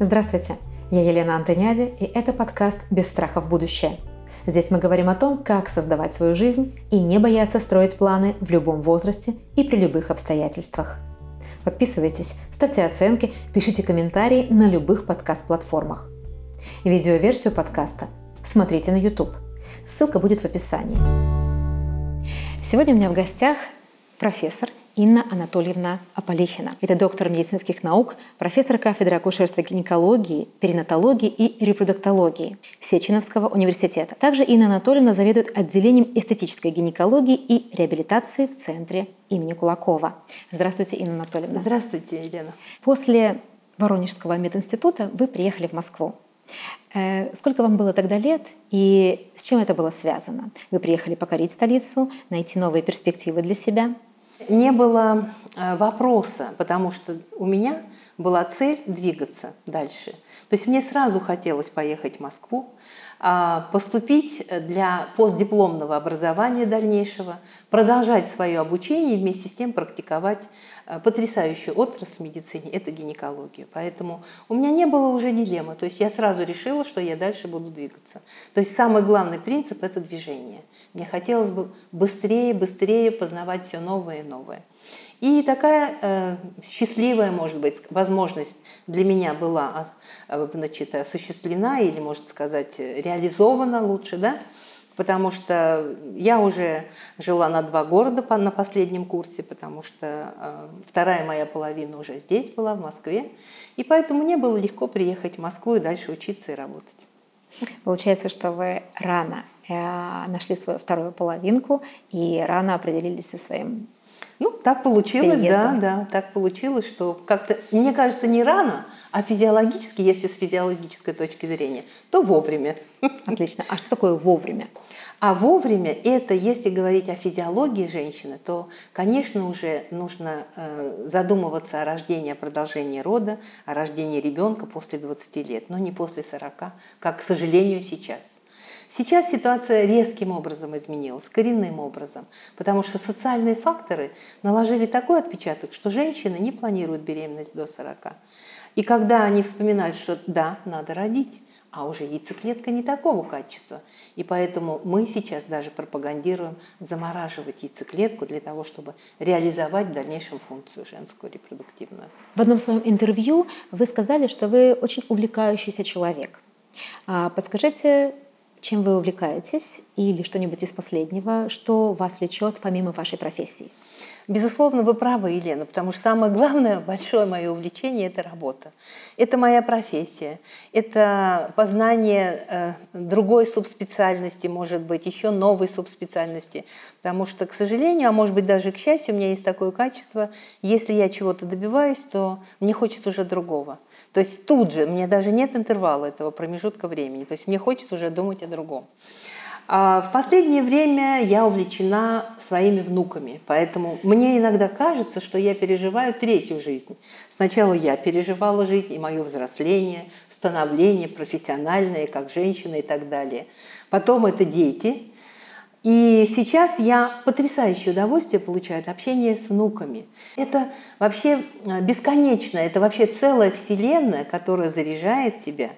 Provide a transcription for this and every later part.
Здравствуйте, я Елена Антоняди, и это подкаст «Без страха в будущее». Здесь мы говорим о том, как создавать свою жизнь и не бояться строить планы в любом возрасте и при любых обстоятельствах. Подписывайтесь, ставьте оценки, пишите комментарии на любых подкаст-платформах. Видеоверсию подкаста смотрите на YouTube. Ссылка будет в описании. Сегодня у меня в гостях профессор – Инна Анатольевна Аполихина. Это доктор медицинских наук, профессор кафедры акушерства гинекологии, перинатологии и репродуктологии Сеченовского университета. Также Инна Анатольевна заведует отделением эстетической гинекологии и реабилитации в Центре имени Кулакова. Здравствуйте, Инна Анатольевна. Здравствуйте, Елена. После Воронежского мединститута вы приехали в Москву. Э, сколько вам было тогда лет и с чем это было связано? Вы приехали покорить столицу, найти новые перспективы для себя – не было э, вопроса, потому что у меня была цель двигаться дальше. То есть мне сразу хотелось поехать в Москву, поступить для постдипломного образования дальнейшего, продолжать свое обучение и вместе с тем практиковать э, потрясающую отрасль в медицине – это гинекология. Поэтому у меня не было уже дилеммы. То есть я сразу решила, что я дальше буду двигаться. То есть самый главный принцип – это движение. Мне хотелось бы быстрее, быстрее познавать все новое и новое. И такая э, счастливая, может быть, возможность для меня была а, значит, осуществлена или, можно сказать, реализована лучше, да? потому что я уже жила на два города на последнем курсе, потому что э, вторая моя половина уже здесь была, в Москве, и поэтому мне было легко приехать в Москву и дальше учиться и работать. Получается, что вы рано э, нашли свою вторую половинку и рано определились со своим ну, так получилось, Переездом. да, да, так получилось, что как-то, мне кажется, не рано, а физиологически, если с физиологической точки зрения, то вовремя. Отлично. А что такое вовремя? А вовремя это, если говорить о физиологии женщины, то, конечно, уже нужно э, задумываться о рождении, о продолжении рода, о рождении ребенка после 20 лет, но не после 40, как, к сожалению, сейчас. Сейчас ситуация резким образом изменилась, коренным образом, потому что социальные факторы наложили такой отпечаток, что женщины не планируют беременность до 40. И когда они вспоминают, что да, надо родить, а уже яйцеклетка не такого качества. И поэтому мы сейчас даже пропагандируем замораживать яйцеклетку для того, чтобы реализовать в дальнейшем функцию женскую репродуктивную. В одном своем интервью вы сказали, что вы очень увлекающийся человек. А подскажите, чем вы увлекаетесь или что-нибудь из последнего, что вас влечет помимо вашей профессии? Безусловно, вы правы, Елена, потому что самое главное, большое мое увлечение – это работа. Это моя профессия, это познание э, другой субспециальности, может быть, еще новой субспециальности. Потому что, к сожалению, а может быть даже к счастью, у меня есть такое качество, если я чего-то добиваюсь, то мне хочется уже другого. То есть тут же, мне даже нет интервала этого промежутка времени, то есть мне хочется уже думать о другом. А в последнее время я увлечена своими внуками, поэтому мне иногда кажется, что я переживаю третью жизнь. Сначала я переживала жизнь и мое взросление, становление профессиональное, как женщина и так далее. Потом это дети. И сейчас я потрясающее удовольствие получаю от общения с внуками. Это вообще а, бесконечно, это вообще целая вселенная, которая заряжает тебя.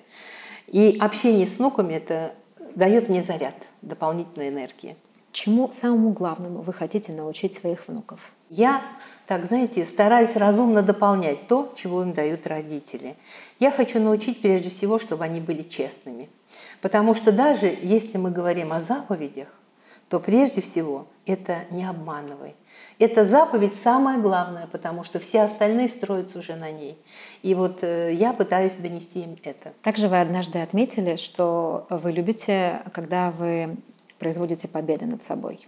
И общение с внуками – это дает мне заряд, дополнительной энергии. Чему самому главному вы хотите научить своих внуков? Я, так знаете, стараюсь разумно дополнять то, чего им дают родители. Я хочу научить прежде всего, чтобы они были честными. Потому что даже если мы говорим о заповедях, то прежде всего это не обманывай. Эта заповедь самая главная, потому что все остальные строятся уже на ней. И вот э, я пытаюсь донести им это. Также вы однажды отметили, что вы любите, когда вы производите победы над собой.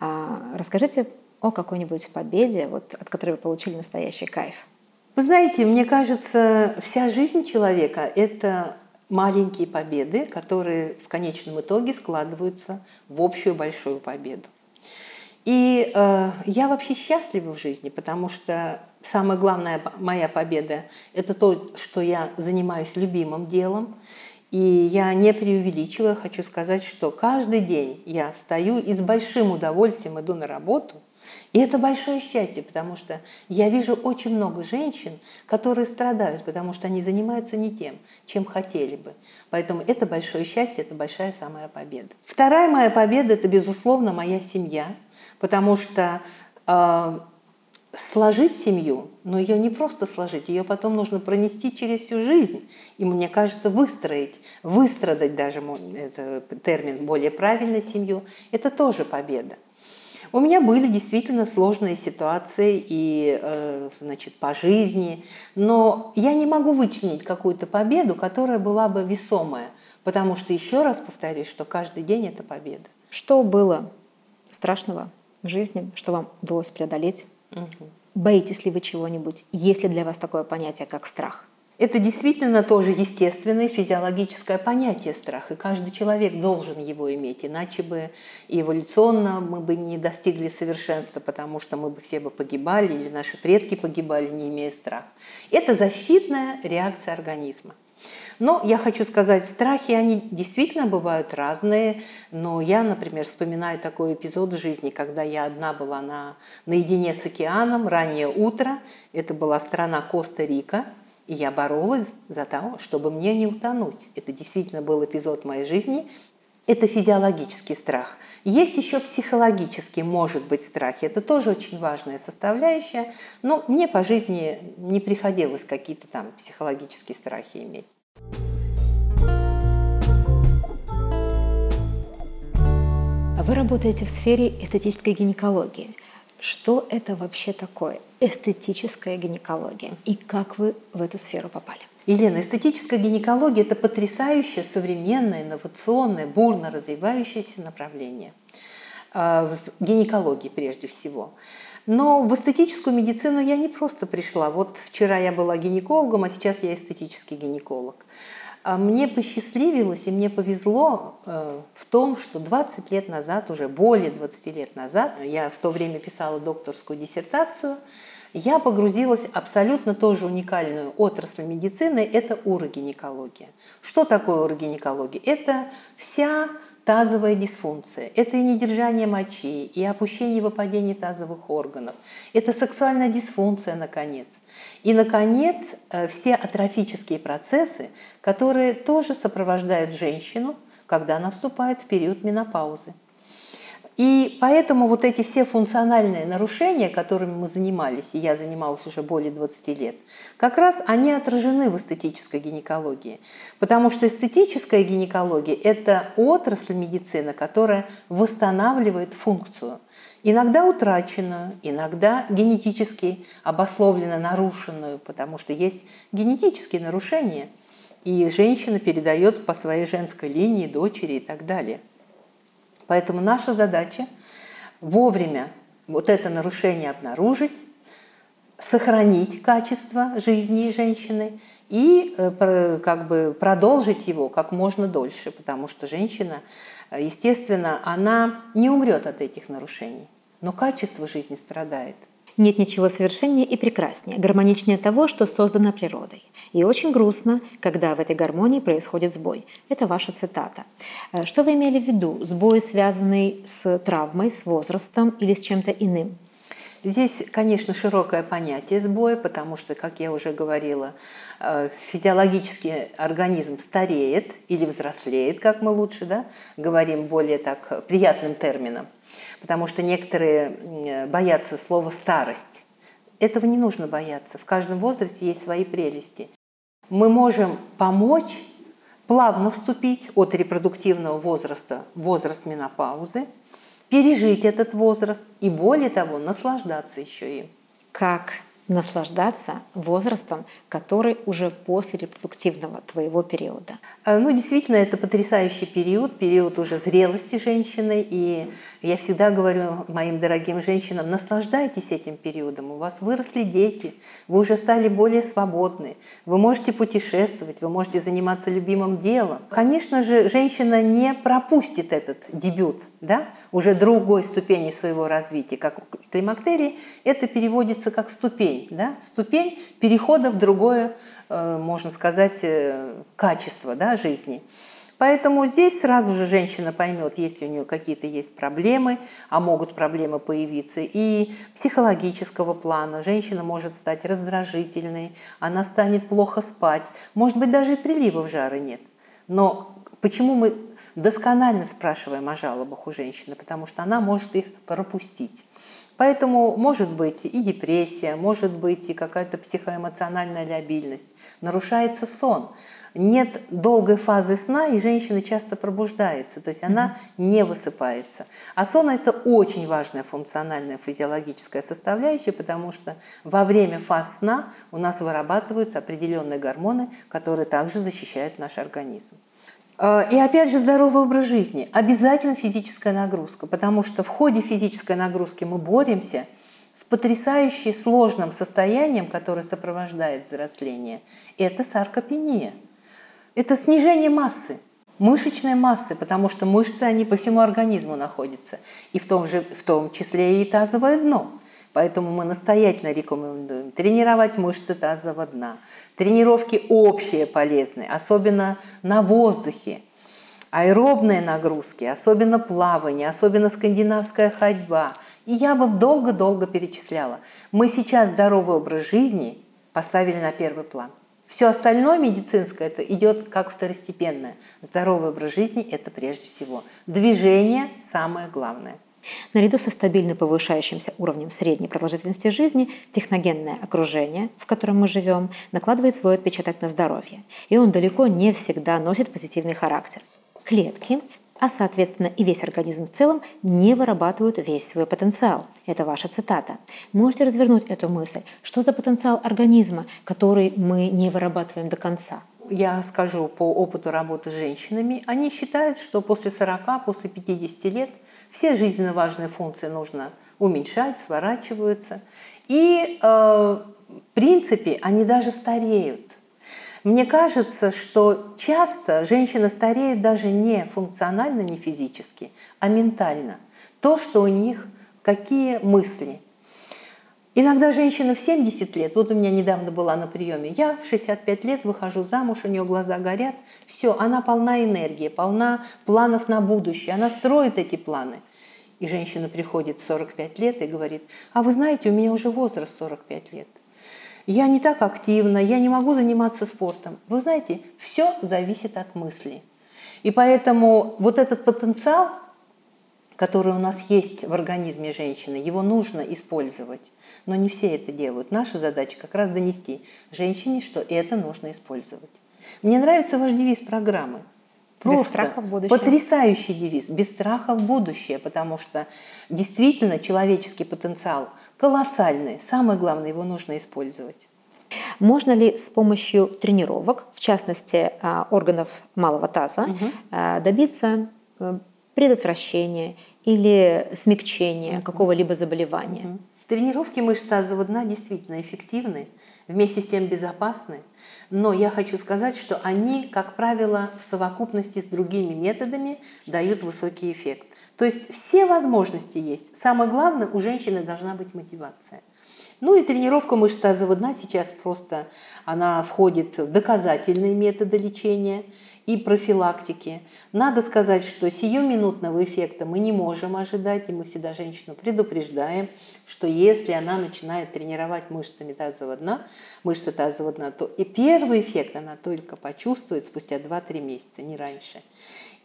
А, расскажите о какой-нибудь победе, вот, от которой вы получили настоящий кайф. Вы знаете, мне кажется, вся жизнь человека – это маленькие победы, которые в конечном итоге складываются в общую большую победу. И э, я вообще счастлива в жизни, потому что самая главная моя победа – это то, что я занимаюсь любимым делом. И я не преувеличиваю, хочу сказать, что каждый день я встаю и с большим удовольствием иду на работу – И это большое счастье, потому что я вижу очень много женщин, которые страдают, потому что они занимаются не тем, чем хотели бы. Поэтому это большое счастье, это большая самая победа. Вторая моя победа – это, безусловно, моя семья, потому что э, сложить семью, но ее не просто сложить, ее потом нужно пронести через всю жизнь. И мне кажется, выстроить, выстрадать даже, это термин более правильно семью, это тоже победа. У меня были действительно сложные ситуации и, э, значит, по жизни, но я не могу вычленить какую-то победу, которая была бы весомая, потому что, еще раз повторюсь, что каждый день – это победа. Что было страшного в жизни, что вам удалось преодолеть? Угу. Боитесь ли вы чего-нибудь? Есть ли для вас такое понятие, как страх? Это действительно тоже естественное физиологическое понятие страх, и каждый человек должен его иметь, иначе бы эволюционно мы бы не достигли совершенства, потому что мы бы все бы погибали, или наши предки погибали, не имея страха. Это защитная реакция организма. Но я хочу сказать, страхи, они действительно бывают разные. Но я, например, вспоминаю такой эпизод в жизни, когда я одна была на, наедине с океаном, раннее утро. Это была страна Коста-Рика. И я боролась за то, чтобы мне не утонуть. Это действительно был эпизод моей жизни. Это физиологический страх. Есть еще психологический, может быть, страх. Это тоже очень важная составляющая. Но мне по жизни не приходилось какие-то там психологические страхи иметь. Вы работаете в сфере эстетической гинекологии. Что это вообще такое эстетическая гинекология и как вы в эту сферу попали? Елена, эстетическая гинекология – это потрясающее, современное, инновационное, бурно развивающееся направление а, в гинекологии прежде всего. Но в эстетическую медицину я не просто пришла. Вот вчера я была гинекологом, а сейчас я эстетический гинеколог. А мне посчастливилось и мне повезло э, в том, что 20 лет назад, уже более 20 лет назад, я в то время писала докторскую диссертацию, я погрузилась в абсолютно тоже уникальную отрасль медицины – это урогинекология. Что такое урогинекология? Это вся тазовая дисфункция, это и недержание мочи, и опущение и выпадение тазовых органов, это сексуальная дисфункция, наконец. И, наконец, э, все атрофические процессы, которые тоже сопровождают женщину, когда она вступает в период менопаузы. И поэтому вот эти все функциональные нарушения, которыми мы занимались, и я занималась уже более 20 лет, как раз они отражены в эстетической гинекологии. Потому что эстетическая гинекология – это отрасль медицины, которая восстанавливает функцию. Иногда утраченную, иногда генетически обословленно нарушенную, потому что есть генетические нарушения, и женщина передает по своей женской линии дочери и так далее – Поэтому наша задача вовремя вот это нарушение обнаружить, сохранить качество жизни женщины и э, как бы продолжить его как можно дольше, потому что женщина, э, естественно, она не умрет от этих нарушений, но качество жизни страдает. Нет ничего совершеннее и прекраснее, гармоничнее того, что создано природой. И очень грустно, когда в этой гармонии происходит сбой. Это ваша цитата. Э, что вы имели в виду? Сбой, связанный с травмой, с возрастом или с чем-то иным? Здесь, конечно, широкое понятие сбоя, потому что, как я уже говорила, э, физиологический организм стареет или взрослеет, как мы лучше да, говорим более так приятным термином потому что некоторые боятся слова «старость». Этого не нужно бояться. В каждом возрасте есть свои прелести. Мы можем помочь плавно вступить от репродуктивного возраста в возраст менопаузы, пережить этот возраст и, более того, наслаждаться еще им. Как наслаждаться возрастом, который уже после репродуктивного твоего периода? Э, ну, действительно, это потрясающий период, период уже зрелости женщины. И я всегда говорю моим дорогим женщинам, наслаждайтесь этим периодом. У вас выросли дети, вы уже стали более свободны, вы можете путешествовать, вы можете заниматься любимым делом. Конечно же, женщина не пропустит этот дебют, да, уже другой ступени своего развития, как в климактерии, это переводится как ступень ступень, да? ступень перехода в другое, э, можно сказать, э, качество да, жизни. Поэтому здесь сразу же женщина поймет, если у нее какие-то есть проблемы, а могут проблемы появиться и психологического плана. Женщина может стать раздражительной, она станет плохо спать, может быть, даже и приливов жара нет. Но почему мы досконально спрашиваем о жалобах у женщины? Потому что она может их пропустить. Поэтому может быть и депрессия, может быть и какая-то психоэмоциональная лябильность. Нарушается сон. Нет долгой фазы сна, и женщина часто пробуждается, то есть она не высыпается. А сон – это очень важная функциональная физиологическая составляющая, потому что во время фаз сна у нас вырабатываются определенные гормоны, которые также защищают наш организм. Э, и опять же здоровый образ жизни. Обязательно физическая нагрузка, потому что в ходе физической нагрузки мы боремся с потрясающе сложным состоянием, которое сопровождает взросление. Это саркопения. Это снижение массы, мышечной массы, потому что мышцы, они по всему организму находятся. И в том, же, в том числе и тазовое дно. Поэтому мы настоятельно рекомендуем тренировать мышцы тазового дна. Тренировки общие полезные, особенно на воздухе. Аэробные нагрузки, особенно плавание, особенно скандинавская ходьба. И я бы долго-долго перечисляла. Мы сейчас здоровый образ жизни поставили на первый план. Все остальное медицинское это идет как второстепенное. Здоровый образ жизни – это прежде всего. Движение – самое главное. Наряду со стабильно повышающимся уровнем средней продолжительности жизни, техногенное окружение, в котором мы живем, накладывает свой отпечаток на здоровье, и он далеко не всегда носит позитивный характер. Клетки, а соответственно и весь организм в целом, не вырабатывают весь свой потенциал. Это ваша цитата. Можете развернуть эту мысль. Что за потенциал организма, который мы не вырабатываем до конца? Я скажу по опыту работы с женщинами, они считают, что после 40, после 50 лет все жизненно важные функции нужно уменьшать, сворачиваются. И э, в принципе они даже стареют. Мне кажется, что часто женщина стареет даже не функционально, не физически, а ментально. То, что у них какие мысли – Иногда женщина в 70 лет, вот у меня недавно была на приеме, я в 65 лет выхожу замуж, у нее глаза горят, все, она полна энергии, полна планов на будущее, она строит эти планы. И женщина приходит в 45 лет и говорит, а вы знаете, у меня уже возраст 45 лет. Я не так активна, я не могу заниматься спортом. Вы знаете, все зависит от мысли. И поэтому вот этот потенциал, который у нас есть в организме женщины, его нужно использовать. Но не все это делают. Наша задача как раз донести женщине, что это нужно использовать. Мне нравится ваш девиз программы. Просто без страха в будущее. Потрясающий девиз. Без страха в будущее, потому что действительно человеческий потенциал колоссальный. Самое главное, его нужно использовать. Можно ли с помощью тренировок, в частности а, органов малого таза, угу. добиться э, предотвращения или смягчения какого-либо заболевания. Тренировки мышц тазового дна действительно эффективны, вместе с тем безопасны, но я хочу сказать, что они, как правило, в совокупности с другими методами дают высокий эффект. То есть все возможности есть. Самое главное, у женщины должна быть мотивация. Ну и тренировка мышц тазового дна сейчас просто, она входит в доказательные методы лечения и профилактики. Надо сказать, что сиюминутного эффекта мы не можем ожидать, и мы всегда женщину предупреждаем, что если она начинает тренировать мышцами тазового дна, мышцы тазового дна, то и первый эффект она только почувствует спустя 2-3 месяца, не раньше.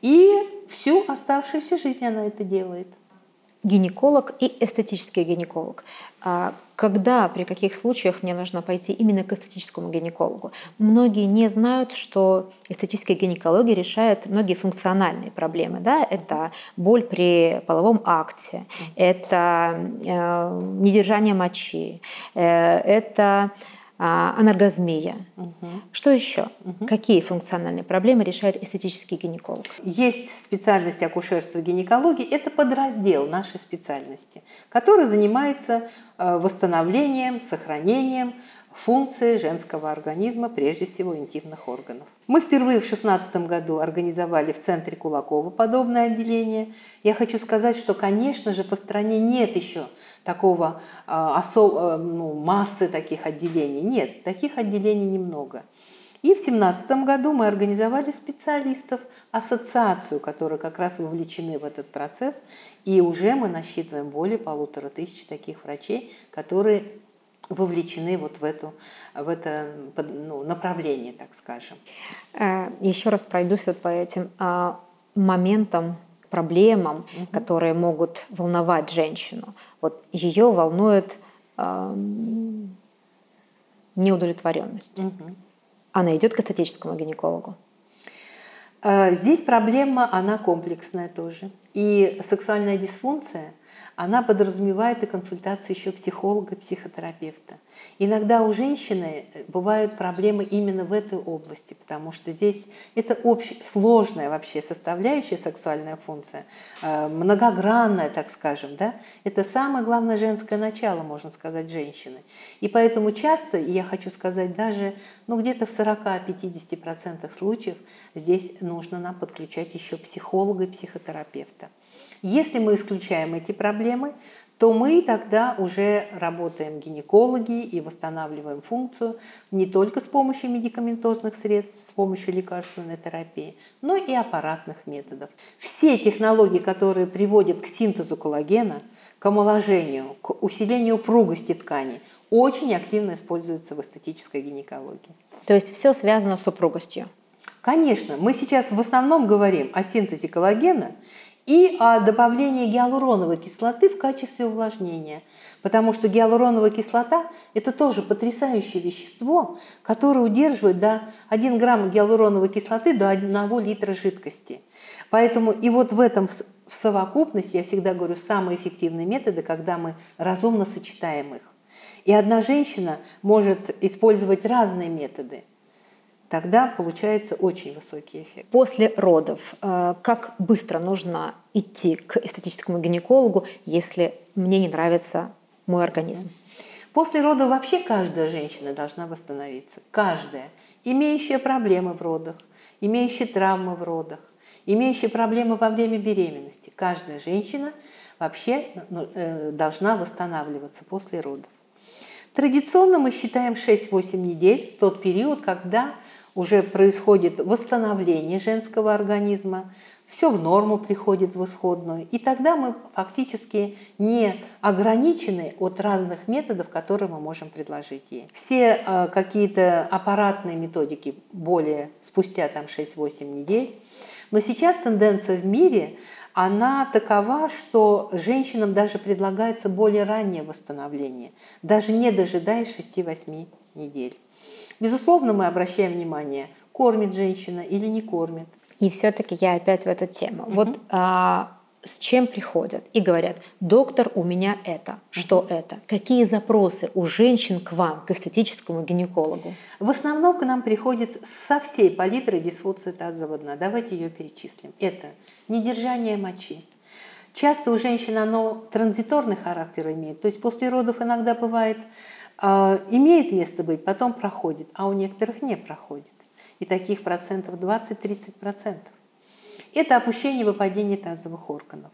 И всю оставшуюся жизнь она это делает гинеколог и эстетический гинеколог. А когда, при каких случаях мне нужно пойти именно к эстетическому гинекологу? Многие не знают, что эстетическая гинекология решает многие функциональные проблемы. Да? Это боль при половом акте, это э, недержание мочи, э, это анаргазмия. Угу. Что еще? Угу. Какие функциональные проблемы решает эстетический гинеколог? Есть специальность акушерства и гинекологии. Это подраздел нашей специальности, который занимается э, восстановлением, сохранением функции женского организма, прежде всего интимных органов. Мы впервые в 2016 году организовали в центре Кулакова подобное отделение. Я хочу сказать, что, конечно же, по стране нет еще такого а, осо, а, ну, массы таких отделений. Нет, таких отделений немного. И в 2017 году мы организовали специалистов, ассоциацию, которые как раз вовлечены в этот процесс. И уже мы насчитываем более полутора тысяч таких врачей, которые вовлечены вот в, эту, в это ну, направление, так скажем. Э, Еще раз пройдусь вот по этим а, моментам, проблемам, угу. которые могут волновать женщину. Вот ее волнует э, неудовлетворенность. Угу. Она идет к эстетическому гинекологу. Здесь проблема, она комплексная тоже. И сексуальная дисфункция – она подразумевает и консультацию еще психолога, психотерапевта. Иногда у женщины э, бывают проблемы именно в этой области, потому что здесь это общ... сложная вообще составляющая сексуальная функция, э, многогранная, так скажем, да? Это самое главное женское начало, можно сказать, женщины. И поэтому часто, и я хочу сказать даже, ну где-то в 40-50% случаев здесь нужно нам подключать еще психолога и психотерапевта. Если мы исключаем эти проблемы, то мы тогда уже работаем гинекологи и восстанавливаем функцию не только с помощью медикаментозных средств, с помощью лекарственной терапии, но и аппаратных методов. Все технологии, которые приводят к синтезу коллагена, к омоложению, к усилению упругости ткани, очень активно используются в эстетической гинекологии. То есть все связано с упругостью? Конечно, мы сейчас в основном говорим о синтезе коллагена и о добавлении гиалуроновой кислоты в качестве увлажнения. Потому что гиалуроновая кислота – это тоже потрясающее вещество, которое удерживает до 1 грамма гиалуроновой кислоты до 1 литра жидкости. Поэтому и вот в этом в совокупности, я всегда говорю, самые эффективные методы, когда мы разумно сочетаем их. И одна женщина может использовать разные методы – тогда получается очень высокий эффект. После родов, э, как быстро нужно идти к эстетическому гинекологу, если мне не нравится мой организм? После родов вообще каждая женщина должна восстановиться. Каждая. Имеющая проблемы в родах, имеющая травмы в родах, имеющая проблемы во время беременности. Каждая женщина вообще ну, э, должна восстанавливаться после родов. Традиционно мы считаем 6-8 недель, тот период, когда уже происходит восстановление женского организма, все в норму приходит в исходную. И тогда мы фактически не ограничены от разных методов, которые мы можем предложить ей. Все э, какие-то аппаратные методики более спустя там 6-8 недель. Но сейчас тенденция в мире, она такова, что женщинам даже предлагается более раннее восстановление, даже не дожидаясь 6-8 недель. Безусловно, мы обращаем внимание, кормит женщина или не кормит. И все-таки я опять в эту тему. Угу. Вот а, с чем приходят и говорят, доктор, у меня это, что угу. это? Какие запросы у женщин к вам, к эстетическому гинекологу? В основном к нам приходит со всей палитры дисфункции тазового дна. Давайте ее перечислим. Это недержание мочи. Часто у женщин оно транзиторный характер имеет, то есть после родов иногда бывает имеет место быть, потом проходит, а у некоторых не проходит. И таких процентов 20-30 процентов. Это опущение выпадения тазовых органов.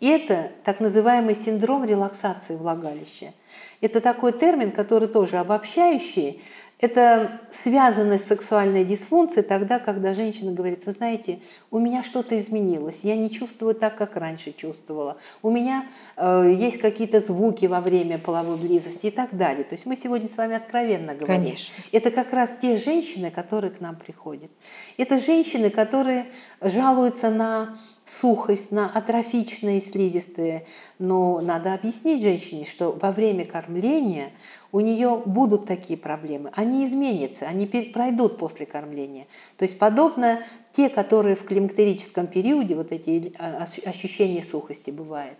И это так называемый синдром релаксации влагалища. Это такой термин, который тоже обобщающий, это связано с сексуальной дисфункцией тогда, когда женщина говорит, вы знаете, у меня что-то изменилось, я не чувствую так, как раньше чувствовала, у меня э, есть какие-то звуки во время половой близости и так далее. То есть мы сегодня с вами откровенно говорим. Конечно. Это как раз те женщины, которые к нам приходят. Это женщины, которые жалуются на сухость, на атрофичные слизистые. Но надо объяснить женщине, что во время кормления у нее будут такие проблемы. Они изменятся, они пройдут после кормления. То есть подобно те, которые в климактерическом периоде, вот эти а, ощущения сухости бывает.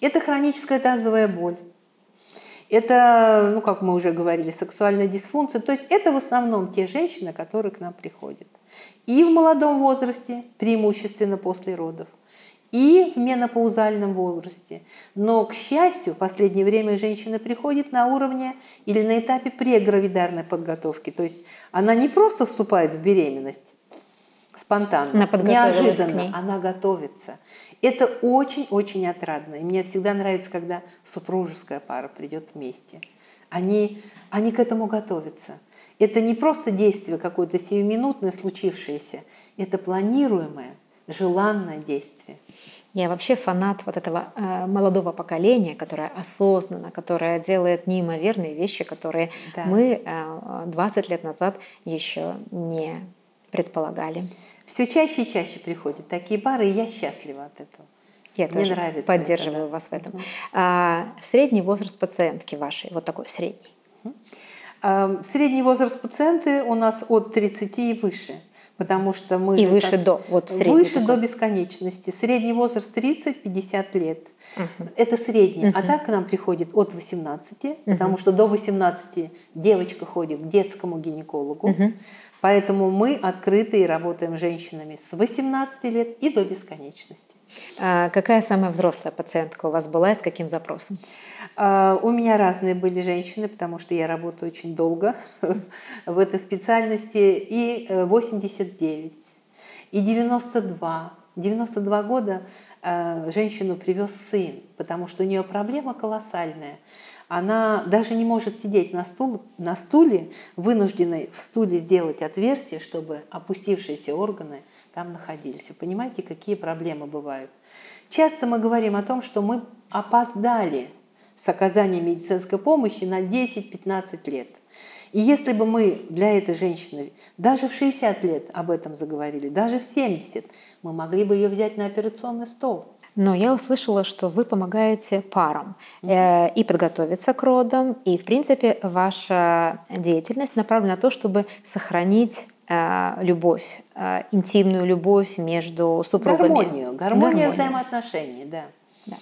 Это хроническая тазовая боль. Это, ну, как мы уже говорили, сексуальная дисфункция. То есть это в основном те женщины, которые к нам приходят. И в молодом возрасте, преимущественно после родов, и в менопаузальном возрасте. Но, к счастью, в последнее время женщина приходит на уровне или на этапе прегравидарной подготовки. То есть она не просто вступает в беременность спонтанно, неожиданно, она готовится. Это очень-очень отрадно. И мне всегда нравится, когда супружеская пара придет вместе. они, они к этому готовятся. Это не просто действие какое-то сиюминутное, случившееся, это планируемое, желанное действие. Я вообще фанат вот этого э, молодого поколения, которое осознанно, которое делает неимоверные вещи, которые да. мы э, 20 лет назад еще не предполагали. Все чаще и чаще приходят такие пары, и я счастлива от этого. Я Мне тоже нравится поддерживаю это, да. вас в этом. А, средний возраст пациентки вашей, вот такой средний. А, средний возраст пациенты у нас от 30 и выше потому что мы... И выше так, до, вот Выше такой. до бесконечности. Средний возраст 30-50 лет. Угу. Это средний. Угу. А так к нам приходит от 18, угу. потому что до 18 девочка ходит к детскому гинекологу. Угу. Поэтому мы открыты и работаем с женщинами с 18 лет и до бесконечности. А какая самая взрослая пациентка у вас была и с каким запросом? А, у меня разные были женщины, потому что я работаю очень долго в этой специальности. И 89, э, и 92. 92 года э, женщину привез сын, потому что у нее проблема колоссальная она даже не может сидеть на, стул, на стуле, вынужденной в стуле сделать отверстие, чтобы опустившиеся органы там находились. Понимаете, какие проблемы бывают? Часто мы говорим о том, что мы опоздали с оказанием медицинской помощи на 10-15 лет. И если бы мы для этой женщины даже в 60 лет об этом заговорили, даже в 70, мы могли бы ее взять на операционный стол – но я услышала, что вы помогаете парам э, и подготовиться к родам, и, в принципе, ваша деятельность направлена на то, чтобы сохранить э, любовь, э, интимную любовь между супругами. Гармонию, гармонию гармонию. взаимоотношений, да. да.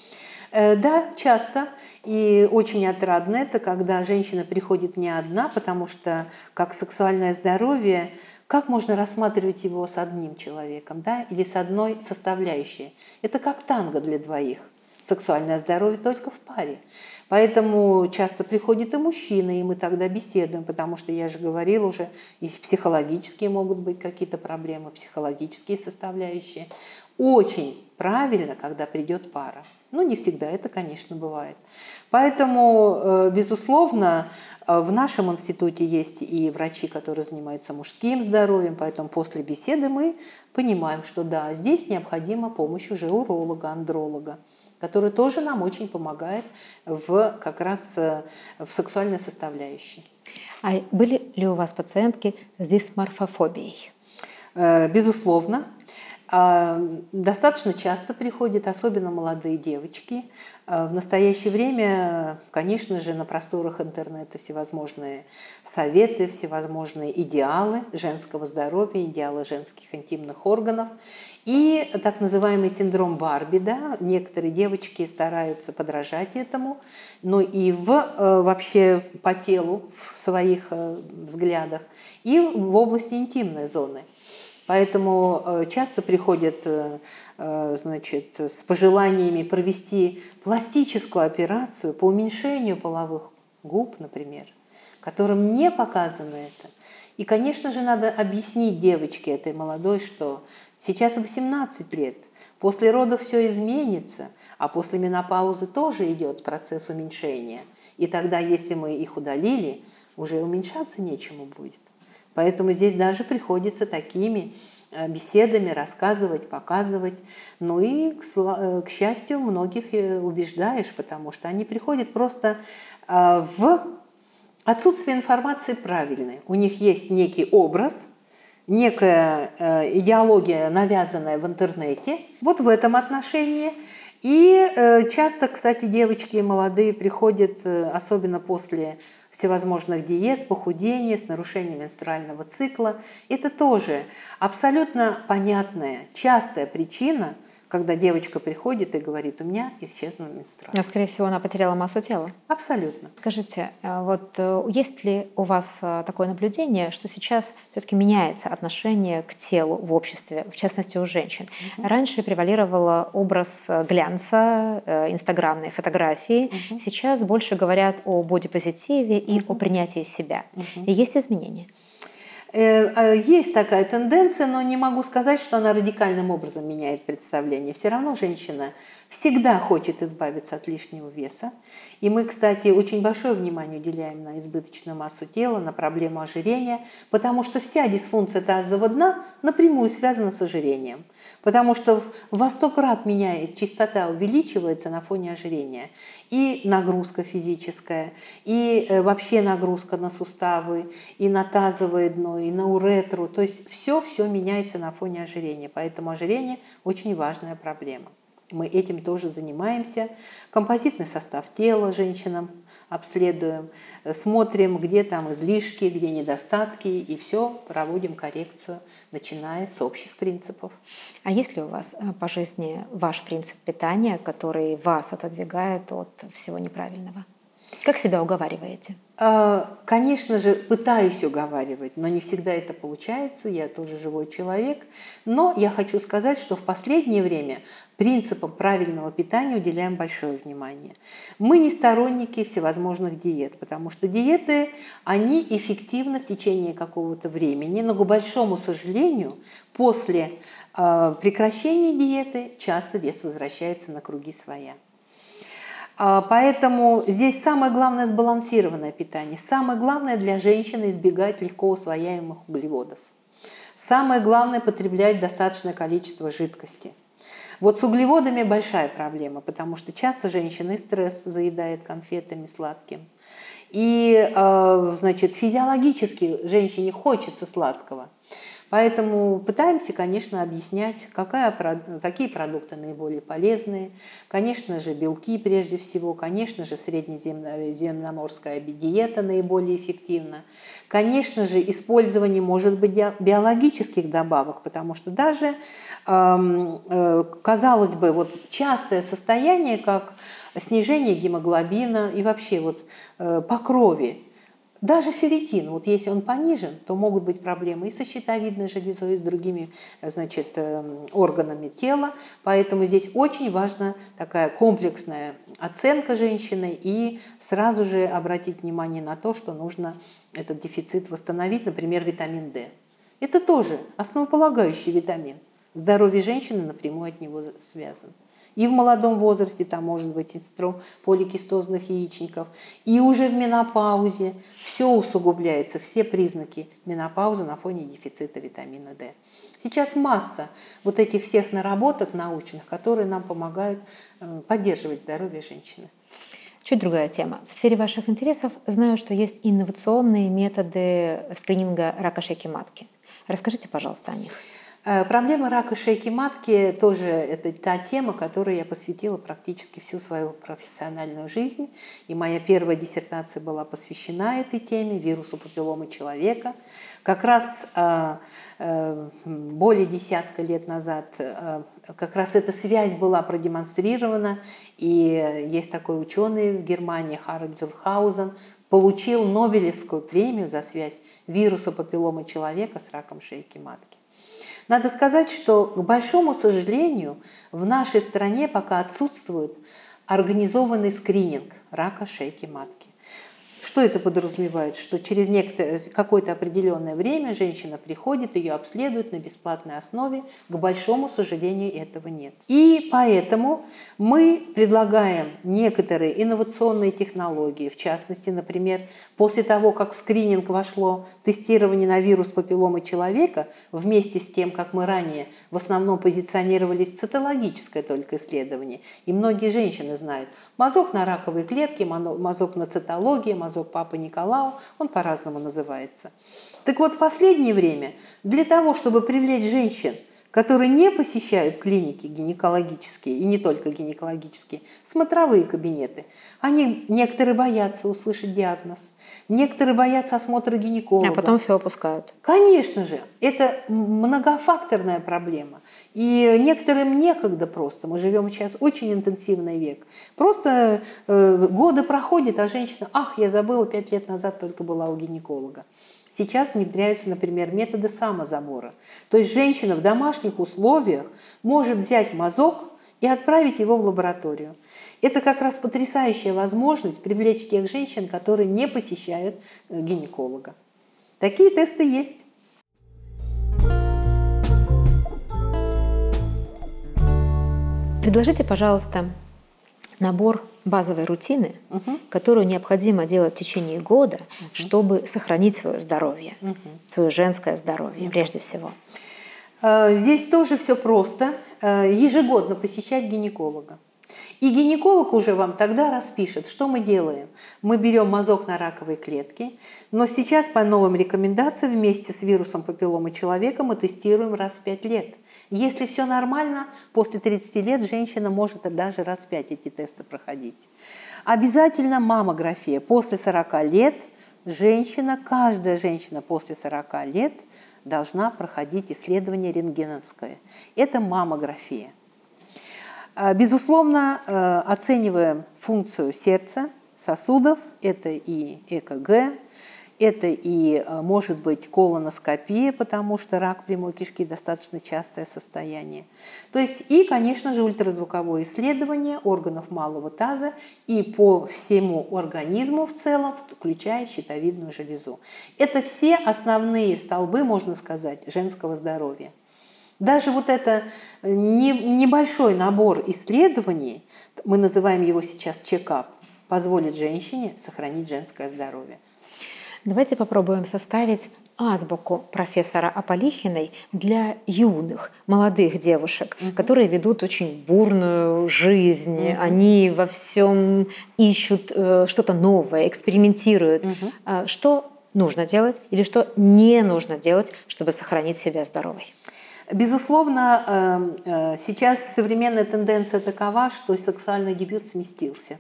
Э, да, часто и очень отрадно это, когда женщина приходит не одна, потому что как сексуальное здоровье как можно рассматривать его с одним человеком да, или с одной составляющей? Это как танго для двоих. Сексуальное здоровье только в паре. Поэтому часто приходит и мужчина, и мы тогда беседуем, потому что я же говорила уже, и психологические могут быть какие-то проблемы, психологические составляющие. Очень правильно, когда придет пара. Ну, не всегда это, конечно, бывает. Поэтому, э, безусловно, э, в нашем институте есть и врачи, которые занимаются мужским здоровьем, поэтому после беседы мы понимаем, что да, здесь необходима помощь уже уролога, андролога который тоже нам очень помогает в как раз э, в сексуальной составляющей. А были ли у вас пациентки с дисморфофобией? Безусловно. А, достаточно часто приходят, особенно молодые девочки. А, в настоящее время, конечно же, на просторах интернета всевозможные советы, всевозможные идеалы женского здоровья, идеалы женских интимных органов. И так называемый синдром Барби, да, некоторые девочки стараются подражать этому, но и в, э, вообще по телу, в своих э, взглядах, и в области интимной зоны – Поэтому э, часто приходят э, э, значит, с пожеланиями провести пластическую операцию по уменьшению половых губ, например, которым не показано это. И, конечно же, надо объяснить девочке этой молодой, что сейчас 18 лет, после родов все изменится, а после менопаузы тоже идет процесс уменьшения. И тогда, если мы их удалили, уже уменьшаться нечему будет. Поэтому здесь даже приходится такими э, беседами рассказывать, показывать. Ну и, к, э, к счастью, многих э, убеждаешь, потому что они приходят просто в отсутствие информации правильной. У них есть некий образ, некая идеология, навязанная в интернете. Вот в этом отношении и часто, кстати, девочки молодые приходят, особенно после всевозможных диет, похудения, с нарушением менструального цикла. Это тоже абсолютно понятная, частая причина – когда девочка приходит и говорит, у меня исчезла менструация. Но, скорее всего, она потеряла массу тела. Абсолютно. Скажите, э, вот э, есть ли у вас э, такое наблюдение, что сейчас все-таки меняется отношение к телу в обществе, в частности у женщин? Угу. Раньше превалировал образ глянца, инстаграмной фотографии. Угу. Сейчас больше говорят о бодипозитиве и угу. о принятии себя. Угу. И есть изменения? Э, э, есть такая тенденция, но не могу сказать, что она радикальным образом меняет представление. Все равно женщина всегда хочет избавиться от лишнего веса. И мы, кстати, очень большое внимание уделяем на избыточную массу тела, на проблему ожирения, потому что вся дисфункция тазового дна напрямую связана с ожирением. Потому что во сто крат меняет, частота увеличивается на фоне ожирения. И нагрузка физическая, и э, вообще нагрузка на суставы, и на тазовое дно, и на уретру. То есть все-все меняется на фоне ожирения. Поэтому ожирение очень важная проблема. Мы этим тоже занимаемся. Композитный состав тела женщинам обследуем, смотрим, где там излишки, где недостатки, и все, проводим коррекцию, начиная с общих принципов. А есть ли у вас э, по жизни ваш принцип питания, который вас отодвигает от всего неправильного? Как себя уговариваете? А, конечно же, пытаюсь уговаривать, но не всегда это получается. Я тоже живой человек. Но я хочу сказать, что в последнее время принципам правильного питания уделяем большое внимание. Мы не сторонники всевозможных диет, потому что диеты, они эффективны в течение какого-то времени, но, к большому сожалению, после э, прекращения диеты часто вес возвращается на круги своя. А, поэтому здесь самое главное сбалансированное питание. Самое главное для женщины избегать легко усвояемых углеводов. Самое главное потреблять достаточное количество жидкости. Вот с углеводами большая проблема, потому что часто женщины стресс заедает конфетами сладким. И, а, значит, физиологически женщине хочется сладкого. Поэтому пытаемся, конечно, объяснять, какая, какие продукты наиболее полезные. Конечно же, белки прежде всего, конечно же, среднеземноморская диета наиболее эффективна. Конечно же, использование может быть биологических добавок, потому что даже, э, казалось бы, вот частое состояние, как снижение гемоглобина и вообще вот э, по крови, даже ферритин, вот если он понижен, то могут быть проблемы и со щитовидной железой, и с другими значит, эм, органами тела. Поэтому здесь очень важна такая комплексная оценка женщины и сразу же обратить внимание на то, что нужно этот дефицит восстановить, например, витамин D. Это тоже основополагающий витамин. Здоровье женщины напрямую от него связано. И в молодом возрасте там может быть синдром поликистозных яичников. И уже в менопаузе все усугубляется, все признаки менопаузы на фоне дефицита витамина D. Сейчас масса вот этих всех наработок научных, которые нам помогают э, поддерживать здоровье женщины. Чуть другая тема. В сфере ваших интересов знаю, что есть инновационные методы скрининга рака шейки матки. Расскажите, пожалуйста, о них. Э, проблема рака шейки матки тоже это та тема, которой я посвятила практически всю свою профессиональную жизнь. И моя первая диссертация была посвящена этой теме, вирусу папилломы человека. Как раз э, э, более десятка лет назад как раз эта связь была продемонстрирована. И есть такой ученый в Германии, Харальд Зурхаузен, получил Нобелевскую премию за связь вируса папилломы человека с раком шейки матки. Надо сказать, что, к большому сожалению, в нашей стране пока отсутствует организованный скрининг рака шейки матки. Что это подразумевает? Что через какое-то определенное время женщина приходит, ее обследуют на бесплатной основе. К большому сожалению, этого нет. И поэтому мы предлагаем некоторые инновационные технологии. В частности, например, после того, как в скрининг вошло тестирование на вирус папилломы человека, вместе с тем, как мы ранее в основном позиционировались цитологическое только исследование, и многие женщины знают, мазок на раковые клетки, мазок на цитологии, мазок Папы Николау, он по-разному называется. Так вот, в последнее время для того, чтобы привлечь женщин, которые не посещают клиники гинекологические, и не только гинекологические, смотровые кабинеты. Они, некоторые боятся услышать диагноз, некоторые боятся осмотра гинеколога. А потом все опускают. Конечно же, это многофакторная проблема. И некоторым некогда просто. Мы живем сейчас очень интенсивный век. Просто э, годы проходят, а женщина, ах, я забыла, пять лет назад только была у гинеколога. Сейчас внедряются, например, методы самозабора. То есть женщина в домашних условиях может взять мазок и отправить его в лабораторию. Это как раз потрясающая возможность привлечь тех женщин, которые не посещают э, гинеколога. Такие тесты есть. Предложите, пожалуйста, набор базовой рутины, угу. которую необходимо делать в течение года, угу. чтобы сохранить свое здоровье, угу. свое женское здоровье угу. прежде всего. Э, здесь тоже все просто. Э, ежегодно посещать гинеколога. И гинеколог уже вам тогда распишет, что мы делаем. Мы берем мазок на раковые клетки, но сейчас по новым рекомендациям вместе с вирусом папилломы человека мы тестируем раз в 5 лет. Если все нормально, после 30 лет женщина может даже раз в 5 эти тесты проходить. Обязательно маммография. После 40 лет женщина, каждая женщина после 40 лет должна проходить исследование рентгеновское. Это маммография. А, безусловно, э, оцениваем функцию сердца, сосудов, это и ЭКГ, это и э, может быть колоноскопия, потому что рак прямой кишки достаточно частое состояние. То есть и, конечно же, ультразвуковое исследование органов малого таза и по всему организму в целом, включая щитовидную железу. Это все основные столбы, можно сказать, женского здоровья. Даже вот это э, небольшой набор исследований, мы называем его сейчас чекап, позволит женщине сохранить женское здоровье. Давайте попробуем составить азбуку профессора Аполихиной для юных, молодых девушек, угу. которые ведут очень бурную жизнь. Угу. Они во всем ищут э, что-то новое, экспериментируют. Угу. Э, что нужно делать или что не нужно делать, чтобы сохранить себя здоровой? Безусловно, эм, э, сейчас современная тенденция такова, что сексуальный дебют сместился.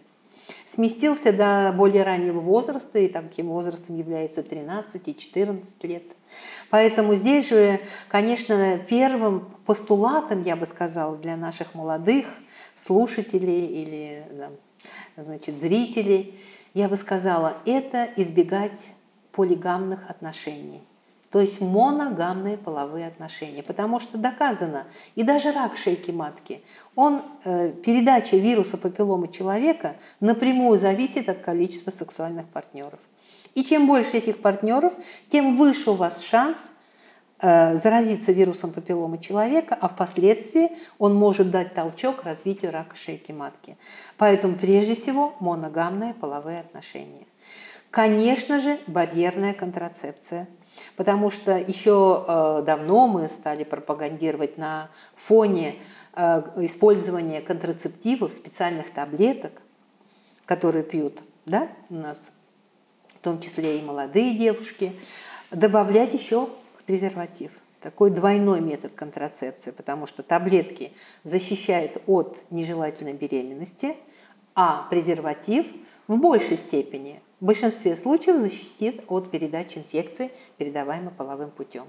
Сместился до более раннего возраста, и таким возрастом является 13 и 14 лет. Поэтому здесь же, конечно, первым постулатом, я бы сказала, для наших молодых слушателей или значит, зрителей, я бы сказала, это избегать полигамных отношений то есть моногамные половые отношения. Потому что доказано, и даже рак шейки матки, он, э, передача вируса папилломы человека напрямую зависит от количества сексуальных партнеров. И чем больше этих партнеров, тем выше у вас шанс э, заразиться вирусом папилломы человека, а впоследствии он может дать толчок развитию рака шейки матки. Поэтому прежде всего моногамные половые отношения. Конечно же, барьерная контрацепция – Потому что еще э, давно мы стали пропагандировать на фоне э, использования контрацептивов, специальных таблеток, которые пьют да, у нас, в том числе и молодые девушки, добавлять еще презерватив. Такой двойной метод контрацепции, потому что таблетки защищают от нежелательной беременности, а презерватив в большей степени в большинстве случаев защитит от передачи инфекции, передаваемой половым путем.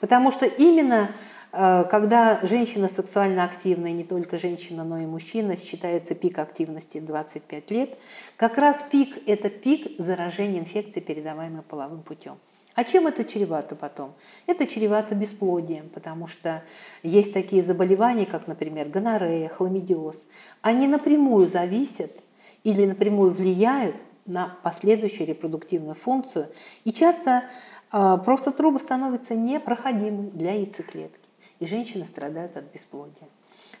Потому что именно э, когда женщина сексуально активная, не только женщина, но и мужчина, считается пик активности 25 лет, как раз пик – это пик заражения инфекцией, передаваемой половым путем. А чем это чревато потом? Это чревато бесплодием, потому что есть такие заболевания, как, например, гонорея, хламидиоз. Они напрямую зависят или напрямую влияют на последующую репродуктивную функцию. И часто э, просто труба становится непроходимой для яйцеклетки. И женщины страдают от бесплодия.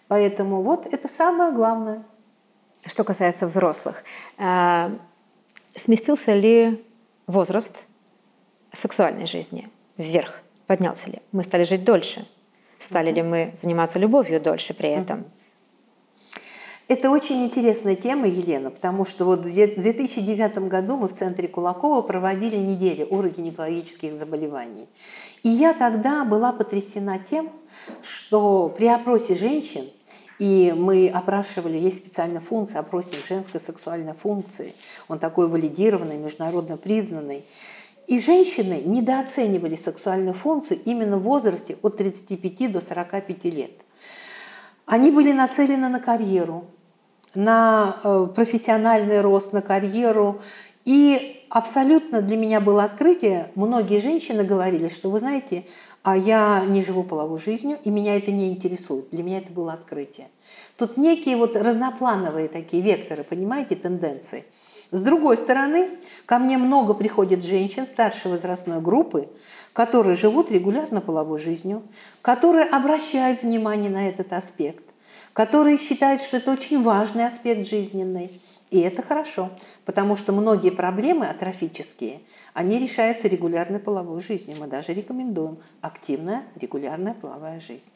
Поэтому вот это самое главное. Что касается взрослых, э, сместился ли возраст сексуальной жизни вверх? Поднялся ли? Мы стали жить дольше? Стали ли мы заниматься любовью дольше при этом? Это очень интересная тема, Елена, потому что вот в 2009 году мы в центре Кулакова проводили неделю урогинекологических заболеваний. И я тогда была потрясена тем, что при опросе женщин, и мы опрашивали, есть специальная функция, опросник женской сексуальной функции, он такой валидированный, международно признанный, и женщины недооценивали сексуальную функцию именно в возрасте от 35 до 45 лет. Они были нацелены на карьеру, на э, профессиональный рост, на карьеру. И абсолютно для меня было открытие. Многие женщины говорили, что вы знаете, а я не живу половой жизнью, и меня это не интересует. Для меня это было открытие. Тут некие вот разноплановые такие векторы, понимаете, тенденции. С другой стороны, ко мне много приходит женщин старшей возрастной группы, которые живут регулярно половой жизнью, которые обращают внимание на этот аспект которые считают, что это очень важный аспект жизненный. И это хорошо, потому что многие проблемы атрофические, они решаются регулярной половой жизнью. Мы даже рекомендуем активная регулярная половая жизнь.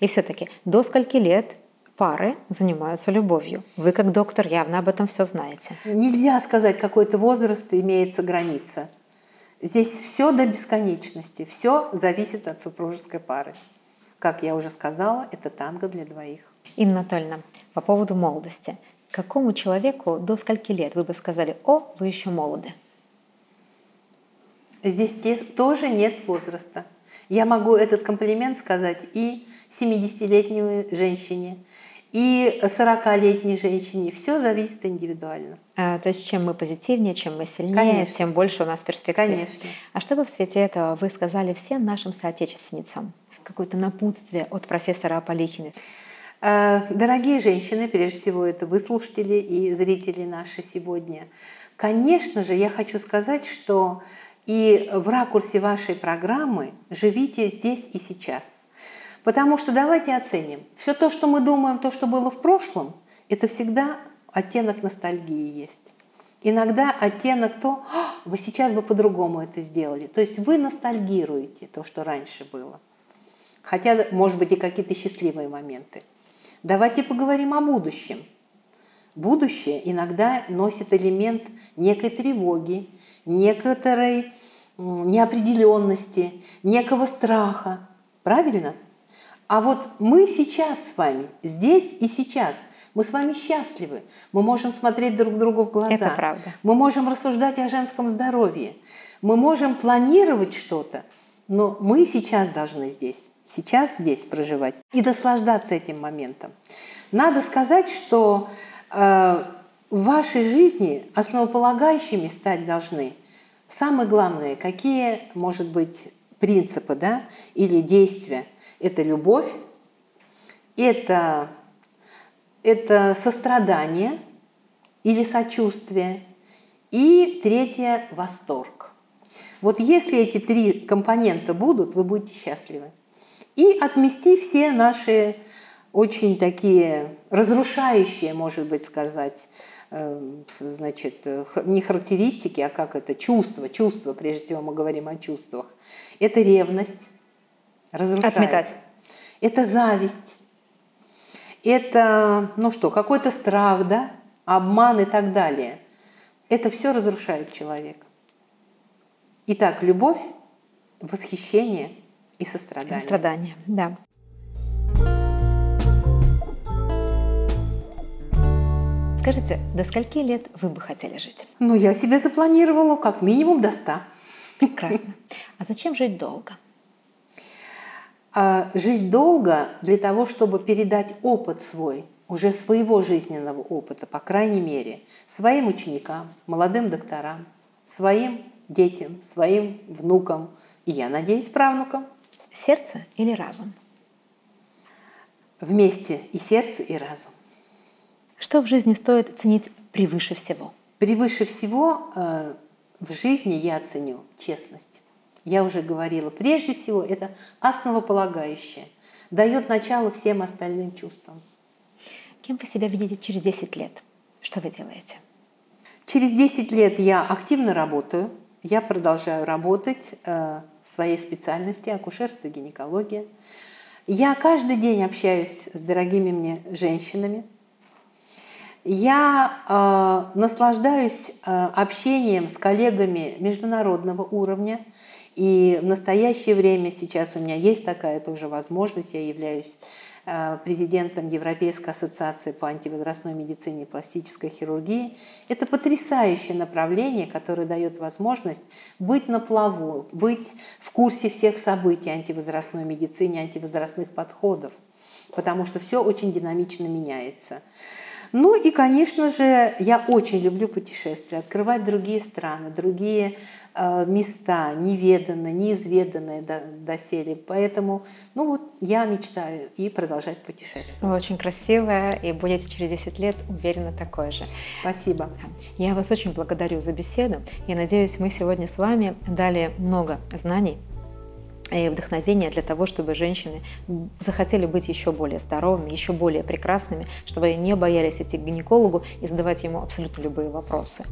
И все-таки до скольки лет пары занимаются любовью? Вы как доктор явно об этом все знаете. Нельзя сказать, какой-то возраст имеется граница. Здесь все до бесконечности, все зависит от супружеской пары. Как я уже сказала, это танго для двоих. Инна Анатольевна, по поводу молодости. Какому человеку до скольки лет вы бы сказали, о, вы еще молоды? Здесь тоже нет возраста. Я могу этот комплимент сказать и 70-летней женщине, и 40-летней женщине. Все зависит индивидуально. А, то есть чем мы позитивнее, чем мы сильнее, Конечно. тем больше у нас перспектив. Конечно. А что бы в свете этого вы сказали всем нашим соотечественницам? Какое-то напутствие от профессора Аполихина? Э, дорогие женщины, прежде всего это вы слушатели и зрители наши сегодня, конечно же, я хочу сказать, что и в ракурсе вашей программы живите здесь и сейчас. Потому что давайте оценим. Все то, что мы думаем, то, что было в прошлом, это всегда оттенок ностальгии есть. Иногда оттенок то, «А, вы сейчас бы по-другому это сделали. То есть вы ностальгируете то, что раньше было. Хотя, может быть, и какие-то счастливые моменты. Давайте поговорим о будущем. Будущее иногда носит элемент некой тревоги, некоторой неопределенности, некого страха. Правильно? А вот мы сейчас с вами, здесь и сейчас, мы с вами счастливы. Мы можем смотреть друг другу в глаза. Это правда. Мы можем рассуждать о женском здоровье. Мы можем планировать что-то. Но мы сейчас должны здесь сейчас здесь проживать и наслаждаться этим моментом. Надо сказать, что в вашей жизни основополагающими стать должны самое главное, какие, может быть, принципы да, или действия. Это любовь, это, это сострадание или сочувствие, и третье – восторг. Вот если эти три компонента будут, вы будете счастливы и отмести все наши очень такие разрушающие, может быть, сказать, э, значит, не характеристики, а как это, чувства, чувства, прежде всего мы говорим о чувствах. Это ревность, разрушает. Отметать. Это зависть, это, ну что, какой-то страх, да, обман и так далее. Это все разрушает человека. Итак, любовь, восхищение – и сострадание. Сострадание, да. Скажите, до скольки лет вы бы хотели жить? Ну, я себе запланировала как минимум до 100. Прекрасно. А зачем жить долго? А, жить долго для того, чтобы передать опыт свой, уже своего жизненного опыта, по крайней мере, своим ученикам, молодым докторам, своим детям, своим внукам и, я надеюсь, правнукам. Сердце или разум? Вместе и сердце, и разум. Что в жизни стоит ценить превыше всего? Превыше всего э, в жизни я ценю честность. Я уже говорила, прежде всего это основополагающее, дает начало всем остальным чувствам. Кем вы себя видите через 10 лет? Что вы делаете? Через 10 лет я активно работаю, я продолжаю работать э, в своей специальности акушерство и гинекология. Я каждый день общаюсь с дорогими мне женщинами. Я э, наслаждаюсь э, общением с коллегами международного уровня. И в настоящее время сейчас у меня есть такая тоже возможность. Я являюсь Э, президентом Европейской ассоциации по антивозрастной медицине и пластической хирургии. Это потрясающее направление, которое дает возможность быть на плаву, быть в курсе всех событий антивозрастной медицины, антивозрастных подходов, потому что все очень динамично меняется. Ну и, конечно же, я очень люблю путешествия, открывать другие страны, другие э, места, неведанные, неизведанные до, доселе. Поэтому, ну вот, я мечтаю и продолжать путешествовать. Вы очень красивая, и будете через 10 лет уверенно такой же. Спасибо. Я вас очень благодарю за беседу. Я надеюсь, мы сегодня с вами дали много знаний и вдохновение для того, чтобы женщины захотели быть еще более здоровыми, еще более прекрасными, чтобы не боялись идти к гинекологу и задавать ему абсолютно любые вопросы.